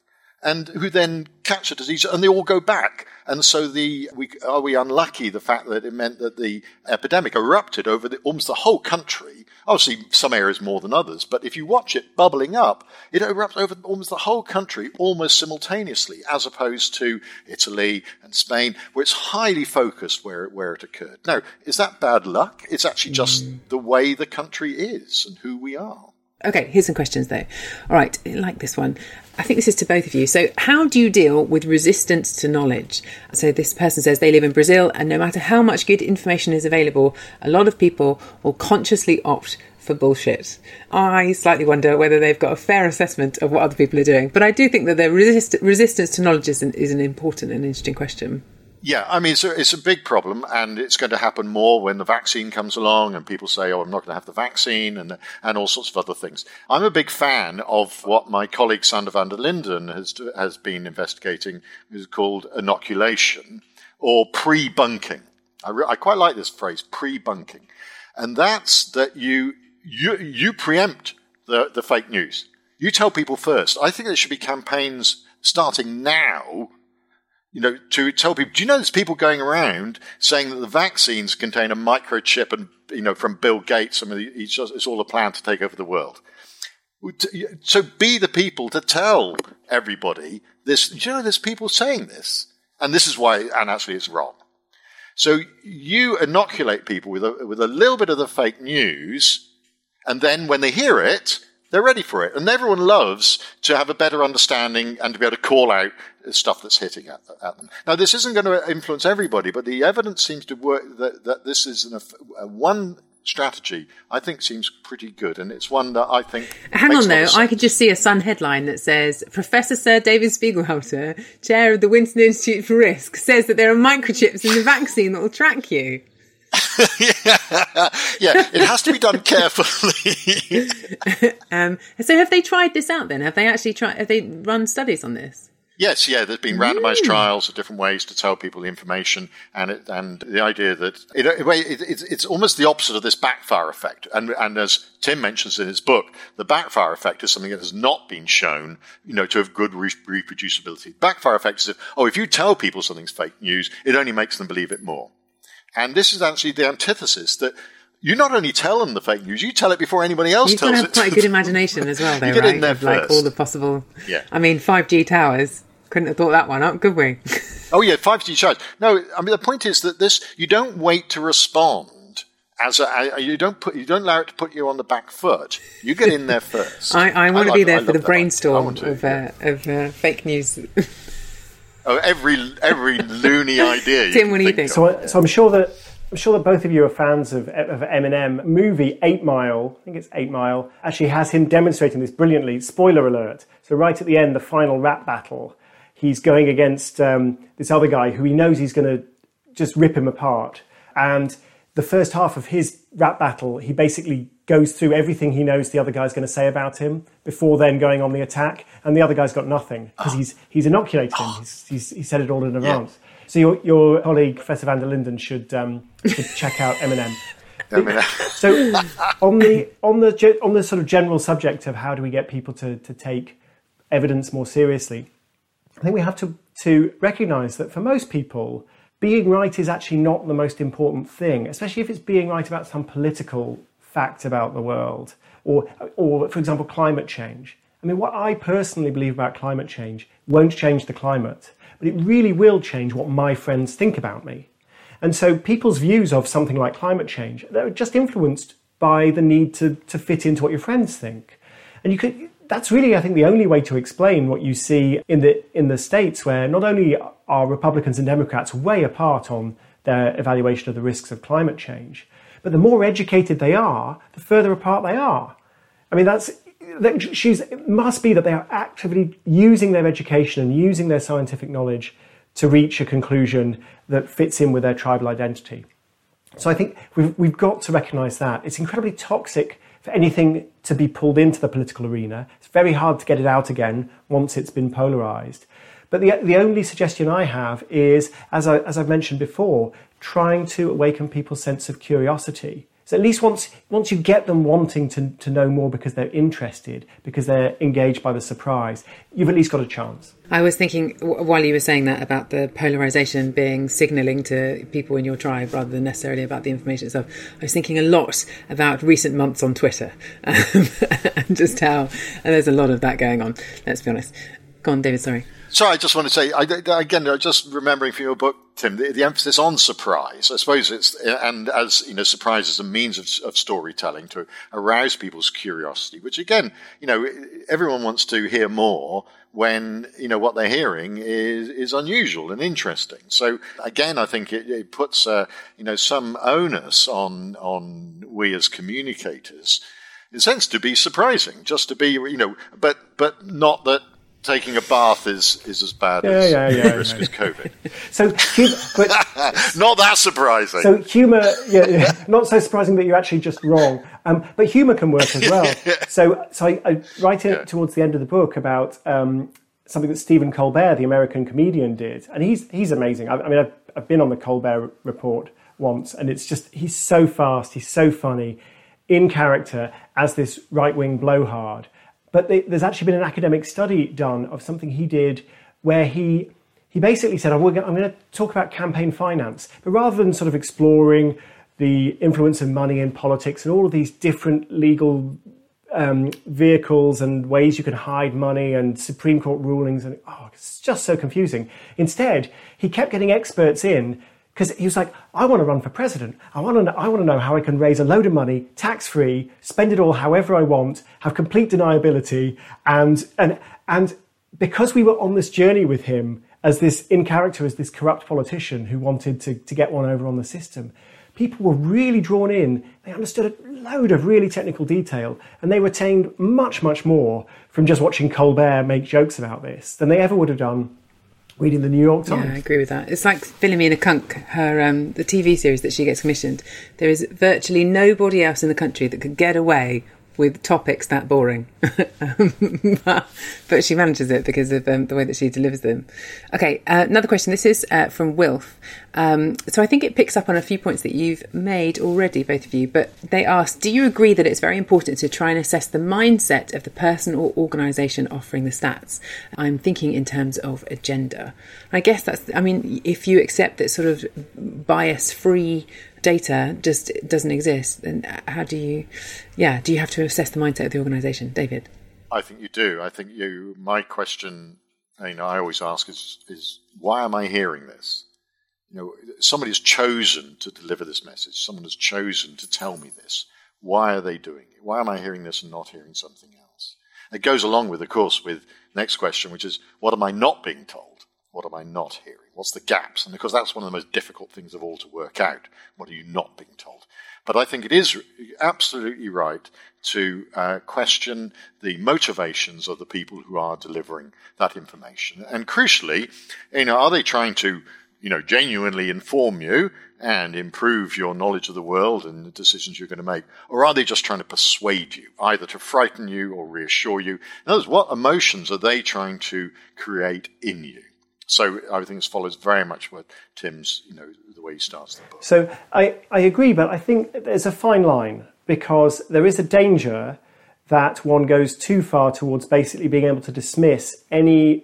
and who then catch a disease and they all go back. And so the we, are we unlucky the fact that it meant that the epidemic erupted over the, almost the whole country Obviously, some areas more than others, but if you watch it bubbling up, it erupts over almost the whole country almost simultaneously, as opposed to Italy and Spain, where it's highly focused where, where it occurred. Now, is that bad luck? It's actually just mm. the way the country is and who we are. Okay, here's some questions though. All right, I like this one. I think this is to both of you. So, how do you deal with resistance to knowledge? So, this person says they live in Brazil, and no matter how much good information is available, a lot of people will consciously opt for bullshit. I slightly wonder whether they've got a fair assessment of what other people are doing. But I do think that the resist- resistance to knowledge is an, is an important and interesting question. Yeah, I mean, it's a, it's a big problem, and it's going to happen more when the vaccine comes along and people say, oh, I'm not going to have the vaccine, and, and all sorts of other things. I'm a big fan of what my colleague Sander van der Linden has, has been investigating, is called inoculation or pre bunking. I, re- I quite like this phrase, pre bunking. And that's that you, you, you preempt the, the fake news. You tell people first. I think there should be campaigns starting now you know, to tell people, do you know there's people going around saying that the vaccines contain a microchip and, you know, from Bill Gates, I mean, it's, it's all a plan to take over the world. So be the people to tell everybody this. Do you know there's people saying this? And this is why, and actually it's wrong. So you inoculate people with a, with a little bit of the fake news, and then when they hear it, they're ready for it. And everyone loves to have a better understanding and to be able to call out stuff that's hitting at, at them. Now, this isn't going to influence everybody, but the evidence seems to work that, that this is an, a, one strategy I think seems pretty good, and it's one that I think. Hang on, though, I could just see a Sun headline that says Professor Sir David Spiegelhalter, chair of the Winton Institute for Risk, says that there are microchips in the vaccine that will track you. yeah. yeah, it has to be done carefully. um, so, have they tried this out? Then have they actually tried? Have they run studies on this? Yes, yeah. There's been randomized mm. trials of different ways to tell people the information, and it, and the idea that it, it, it's, it's almost the opposite of this backfire effect. And and as Tim mentions in his book, the backfire effect is something that has not been shown, you know, to have good re- reproducibility. Backfire effect is if, oh, if you tell people something's fake news, it only makes them believe it more. And this is actually the antithesis that you not only tell them the fake news, you tell it before anybody else You've tells got to have quite a good imagination as well, though, you right? in there of, like all the possible. Yeah. I mean, five G towers. Couldn't have thought that one up, could we? oh yeah, five G charge. No, I mean the point is that this you don't wait to respond. As a, you don't put you don't allow it to put you on the back foot. You get in there first. I, I want I to like, be there I for the brainstorm to, of, yeah. uh, of uh, fake news. oh, every every loony idea. Tim, what do you think? So, so I'm sure that I'm sure that both of you are fans of, of Eminem. Movie Eight Mile, I think it's Eight Mile, actually has him demonstrating this brilliantly. Spoiler alert. So right at the end, the final rap battle, he's going against um, this other guy who he knows he's going to just rip him apart. And the first half of his rap battle, he basically goes through everything he knows the other guy's going to say about him before then going on the attack. And the other guy's got nothing because he's, he's inoculated him. He's, he's, he said it all in advance. Yeah. So your, your colleague Professor van der Linden should, um, should check out Eminem. So on the on the on the sort of general subject of how do we get people to to take evidence more seriously, I think we have to to recognise that for most people, being right is actually not the most important thing, especially if it's being right about some political fact about the world, or or for example, climate change. I mean, what I personally believe about climate change won't change the climate, but it really will change what my friends think about me. And so people's views of something like climate change, they're just influenced by the need to, to fit into what your friends think. And you could, that's really, I think, the only way to explain what you see in the, in the States, where not only are Republicans and Democrats way apart on their evaluation of the risks of climate change, but the more educated they are, the further apart they are. I mean, that's, that she's, it must be that they are actively using their education and using their scientific knowledge to reach a conclusion that fits in with their tribal identity. So I think we've, we've got to recognize that. It's incredibly toxic for anything to be pulled into the political arena. It's very hard to get it out again once it's been polarized. But the, the only suggestion I have is, as, I, as I've mentioned before, trying to awaken people's sense of curiosity. So at least once once you get them wanting to, to know more because they're interested, because they're engaged by the surprise, you've at least got a chance. I was thinking while you were saying that about the polarization being signaling to people in your tribe rather than necessarily about the information itself. I was thinking a lot about recent months on Twitter um, and just how and there's a lot of that going on. Let's be honest. Go on, David. Sorry. Sorry, I just want to say I, again, just remembering from your book, Tim, the, the, emphasis on surprise. I suppose it's and as you know, surprise is a means of, of, storytelling to arouse people's curiosity. Which again, you know, everyone wants to hear more when you know what they're hearing is is unusual and interesting. So again, I think it, it puts uh, you know some onus on on we as communicators in a sense to be surprising, just to be you know, but but not that taking a bath is, is as bad yeah, as yeah, yeah, risk as COVID. so, but not that surprising. So humour, yeah, not so surprising that you're actually just wrong. Um, but humour can work as well. So, so I, I write it towards the end of the book about um, something that Stephen Colbert, the American comedian, did, and he's he's amazing. I, I mean, I've, I've been on the Colbert Report once, and it's just he's so fast, he's so funny, in character as this right wing blowhard but they, there's actually been an academic study done of something he did where he he basically said, oh, I'm going to talk about campaign finance, but rather than sort of exploring the influence of money in politics and all of these different legal um, vehicles and ways you can hide money and Supreme Court rulings, and oh, it's just so confusing. Instead, he kept getting experts in because he was like, I want to run for president. I want to know, I want to know how I can raise a load of money tax free, spend it all however I want, have complete deniability, and and and because we were on this journey with him as this in character as this corrupt politician who wanted to, to get one over on the system, people were really drawn in. They understood a load of really technical detail, and they retained much much more from just watching Colbert make jokes about this than they ever would have done reading the New York Times. Yeah, I agree with that. It's like Philomena Cunk, her um, the TV series that she gets commissioned. There is virtually nobody else in the country that could get away with topics that boring. but, she manages it because of um, the way that she delivers them. Okay, uh, another question. This is uh, from Wilf. Um, so I think it picks up on a few points that you've made already, both of you. But they ask Do you agree that it's very important to try and assess the mindset of the person or organisation offering the stats? I'm thinking in terms of agenda. I guess that's, I mean, if you accept that sort of bias free data just doesn't exist, then how do you, yeah, do you have to assess the mindset of the organisation, David? I think you do. I think you. My question, you know, I always ask is, is why am I hearing this? You know, somebody has chosen to deliver this message. Someone has chosen to tell me this. Why are they doing it? Why am I hearing this and not hearing something else? It goes along with, of course, with next question, which is what am I not being told? What am I not hearing? What's the gaps? And of course, that's one of the most difficult things of all to work out. What are you not being told? But I think it is absolutely right to uh, question the motivations of the people who are delivering that information. And crucially, you know, are they trying to, you know, genuinely inform you and improve your knowledge of the world and the decisions you're going to make? Or are they just trying to persuade you, either to frighten you or reassure you? In other words, what emotions are they trying to create in you? So I think this follows very much what Tim's, you know, the way he starts the book. So I, I agree, but I think there's a fine line because there is a danger that one goes too far towards basically being able to dismiss any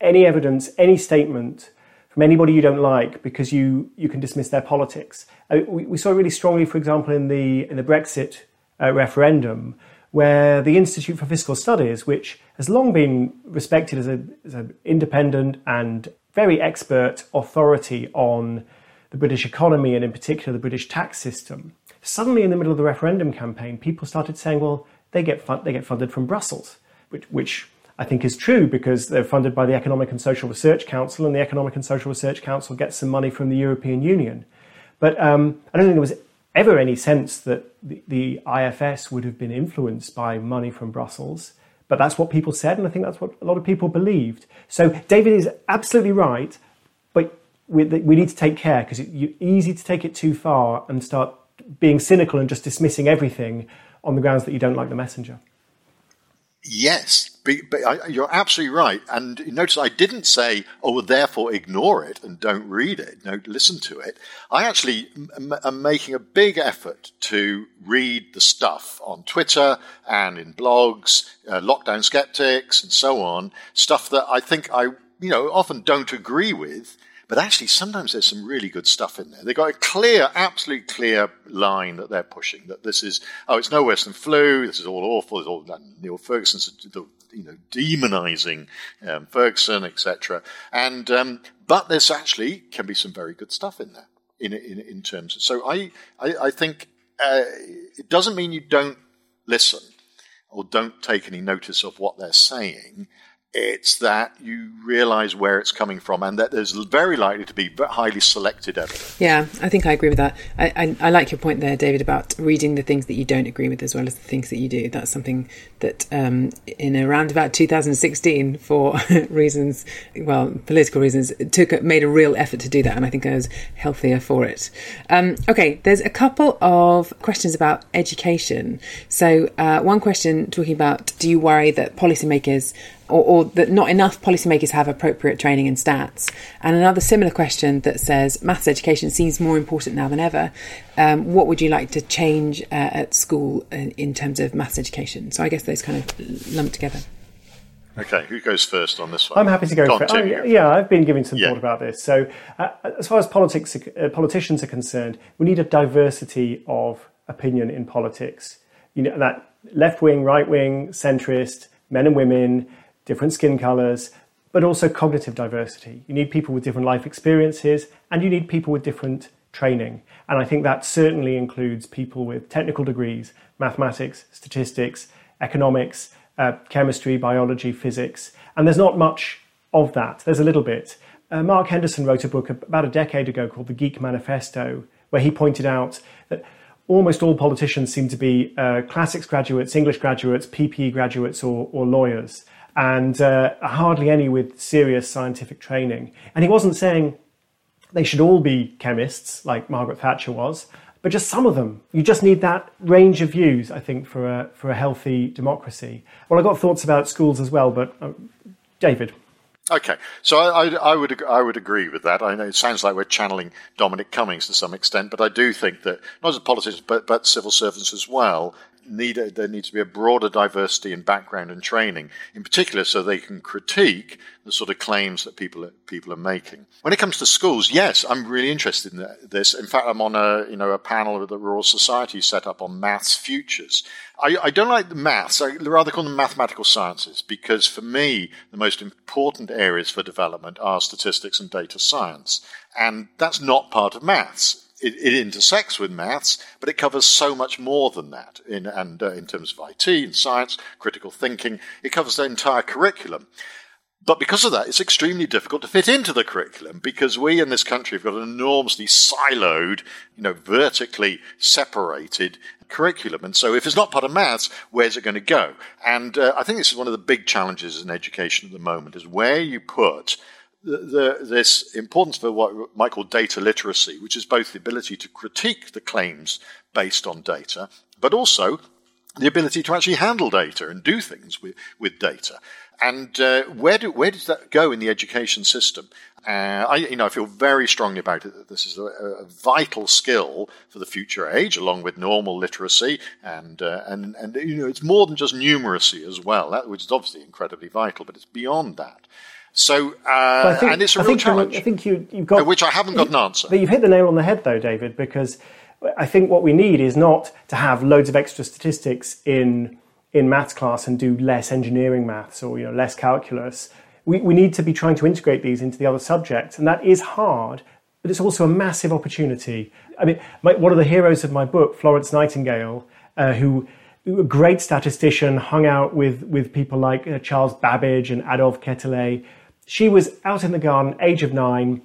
any evidence, any statement from anybody you don't like because you, you can dismiss their politics. Uh, we, we, saw it really strongly, for example, in the in the Brexit uh, referendum, where the Institute for Fiscal Studies, which has long been respected as, as an independent and very expert authority on the British economy and, in particular, the British tax system, suddenly in the middle of the referendum campaign, people started saying, well, they get, fun- they get funded from Brussels, which, which I think is true because they're funded by the Economic and Social Research Council, and the Economic and Social Research Council gets some money from the European Union. But um, I don't think there was ever any sense that the, the IFS would have been influenced by money from Brussels. But that's what people said, and I think that's what a lot of people believed. So David is absolutely right, but we, we need to take care because it's easy to take it too far and start being cynical and just dismissing everything on the grounds that you don't like the messenger. Yes, but, but I, you're absolutely right. And notice I didn't say, oh, therefore ignore it and don't read it. No, listen to it. I actually m- am making a big effort to read the stuff on Twitter and in blogs, uh, lockdown skeptics and so on, stuff that I think I, you know, often don't agree with. But actually, sometimes there's some really good stuff in there. They've got a clear, absolutely clear line that they're pushing that this is, oh, it's no worse than flu. This is all awful. It's all Neil Ferguson's, the, you know, demonizing um, Ferguson, etc. And, um, but there's actually can be some very good stuff in there in, in, in terms of, so I, I, I think uh, it doesn't mean you don't listen or don't take any notice of what they're saying. It's that you realize where it's coming from and that there's very likely to be highly selected evidence. Yeah, I think I agree with that. I, I, I, like your point there, David, about reading the things that you don't agree with as well as the things that you do. That's something that um, in around about 2016, for reasons, well, political reasons, took made a real effort to do that. And I think I was healthier for it. Um, okay, there's a couple of questions about education. So, uh, one question talking about do you worry that policymakers or, or, that not enough policymakers have appropriate training in stats. And another similar question that says maths education seems more important now than ever. Um, what would you like to change uh, at school in, in, terms of maths education? So I guess those kind of lump together. Okay, who goes first on this one? I'm happy to go, first. Oh, yeah, I've been giving some yeah. thought about this. So, uh, as far as politics, uh, politicians are concerned, we need a diversity of opinion in politics. You know that left wing, right wing, centrist, men and women different skin colors, but also cognitive diversity. You need people with different life experiences and you need people with different training. And I think that certainly includes people with technical degrees, mathematics, statistics, economics, uh, chemistry, biology, physics. And there's not much of that. There's a little bit. Uh, Mark Henderson wrote a book about a decade ago called The Geek Manifesto, where he pointed out that almost all politicians seem to be uh, classics graduates, English graduates, PPE graduates, or, or lawyers and uh, hardly any with serious scientific training. And he wasn't saying they should all be chemists like Margaret Thatcher was, but just some of them. You just need that range of views, I think, for a, for a healthy democracy. Well, I've got thoughts about schools as well, but uh, David. Okay, so I, I, I, would I would agree with that. I know it sounds like we're channeling Dominic Cummings to some extent, but I do think that not as politicians but but civil servants as well need a, there needs to be a broader diversity in background and training, in particular, so they can critique the sort of claims that people are, people are making. When it comes to schools, yes, I'm really interested in this. In fact, I'm on a you know a panel that the Royal Society set up on maths futures. I, I don't like the maths. I rather call them mathematical sciences because for me, the most important areas for development are statistics and data science, and that's not part of maths it, it, intersects with maths, but it covers so much more than that. In, and uh, in terms of IT and science, critical thinking, it covers the entire curriculum. But because of that, it's extremely difficult to fit into the curriculum because we in this country have got an enormously siloed, you know, vertically separated curriculum. And so if it's not part of maths, where's it going to go? And uh, I think this is one of the big challenges in education at the moment is where you put the, this importance for what might call data literacy, which is both the ability to critique the claims based on data, but also the ability to actually handle data and do things with, with data. And uh, where do where does that go in the education system? Uh, I, you know, I feel very strongly about it that this is a, a, vital skill for the future age, along with normal literacy, and uh, and and you know, it's more than just numeracy as well, that, which is obviously incredibly vital, but it's beyond that. So, uh, think, and it's a I real challenge. I think you, have got which I haven't got an answer. But you've hit the nail on the head, though, David, because I think what we need is not to have loads of extra statistics in in maths class and do less engineering maths or you know less calculus. We, we need to be trying to integrate these into the other subjects, and that is hard, but it's also a massive opportunity. I mean, my, one of the heroes of my book, Florence Nightingale, uh, who a great statistician, hung out with, with people like uh, Charles Babbage and Adolphe Quetelet. She was out in the garden, age of nine,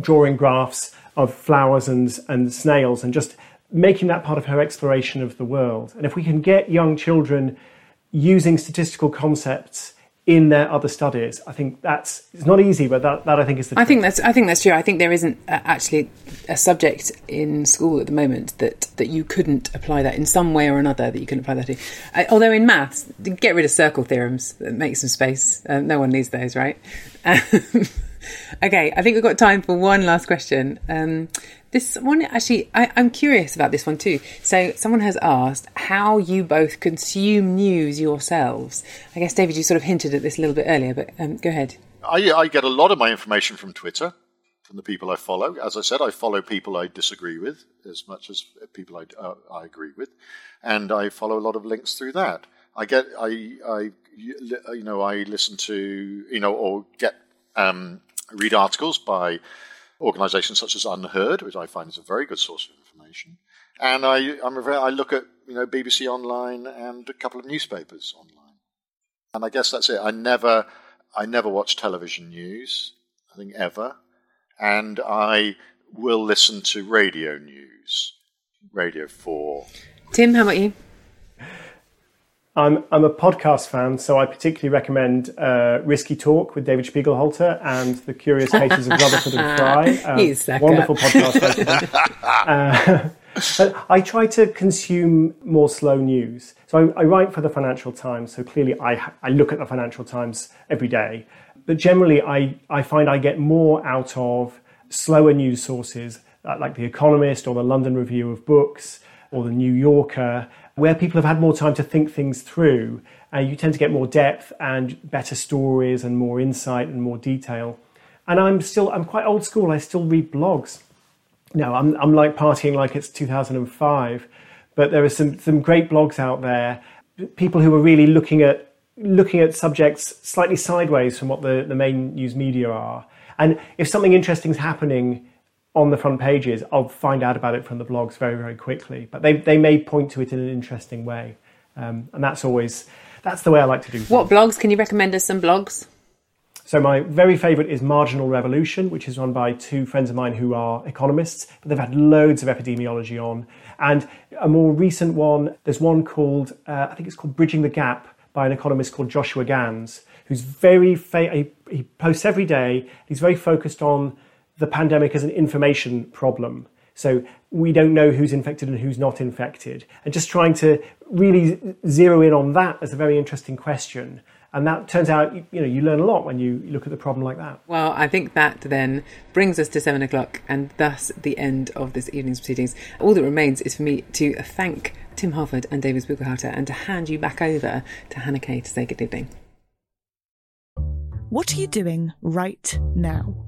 drawing graphs of flowers and, and snails and just making that part of her exploration of the world. And if we can get young children using statistical concepts in their other studies, I think that's it's not easy, but that, that I think is the. I think that's I think that's true. I think there isn't actually a subject in school at the moment that that you couldn't apply that in some way or another that you couldn't apply that to. Uh, although in maths, get rid of circle theorems, make some space. Uh, no one needs those, right? okay, I think we've got time for one last question. Um, this one, actually, I, am curious about this one too. So, someone has asked how you both consume news yourselves. I guess, David, you sort of hinted at this a little bit earlier, but um, go ahead. I, I get a lot of my information from Twitter, from the people I follow. As I said, I follow people I disagree with as much as people I, uh, I agree with, and I follow a lot of links through that. I get, I, I, you know, I listen to, you know, or get um, read articles by organisations such as UnHerd, which I find is a very good source of information. And I, very, I look at you know BBC Online and a couple of newspapers online. And I guess that's it. I never, I never watch television news. I think ever, and I will listen to radio news, Radio Four. Tim, how about you? I'm, I'm a podcast fan, so I particularly recommend uh, Risky Talk with David Spiegelhalter and The Curious Cases of Rutherford and Fry. Uh, wonderful podcast. uh, but I try to consume more slow news. So I, I, write for the Financial Times, so clearly I, I look at the Financial Times every day. But generally, I, I find I get more out of slower news sources uh, like The Economist or the London Review of Books or The New Yorker where people have had more time to think things through, uh, you tend to get more depth and better stories and more insight and more detail. And I'm still, I'm quite old school. I still read blogs. No, I'm, I'm like partying like it's 2005, but there are some, some great blogs out there. People who are really looking at looking at subjects slightly sideways from what the, the main news media are. And if something interesting is happening on the front pages, I'll find out about it from the blogs very, very quickly. But they, they may point to it in an interesting way. Um, and that's always, that's the way I like to do things. What blogs? Can you recommend us some blogs? So my very favourite is Marginal Revolution, which is run by two friends of mine who are economists, but they've had loads of epidemiology on. And a more recent one, there's one called, uh, I think it's called Bridging the Gap by an economist called Joshua Gans, who's very, fa- he, he posts every day. He's very focused on the pandemic as an information problem. So we don't know who's infected and who's not infected. And just trying to really zero in on that as a very interesting question. And that turns out, you know, you learn a lot when you look at the problem like that. Well, I think that then brings us to seven o'clock and thus the end of this evening's proceedings. All that remains is for me to thank Tim Harford and David Spiegelhalter and to hand you back over to Hannah Kay to say good evening. What are you doing right now?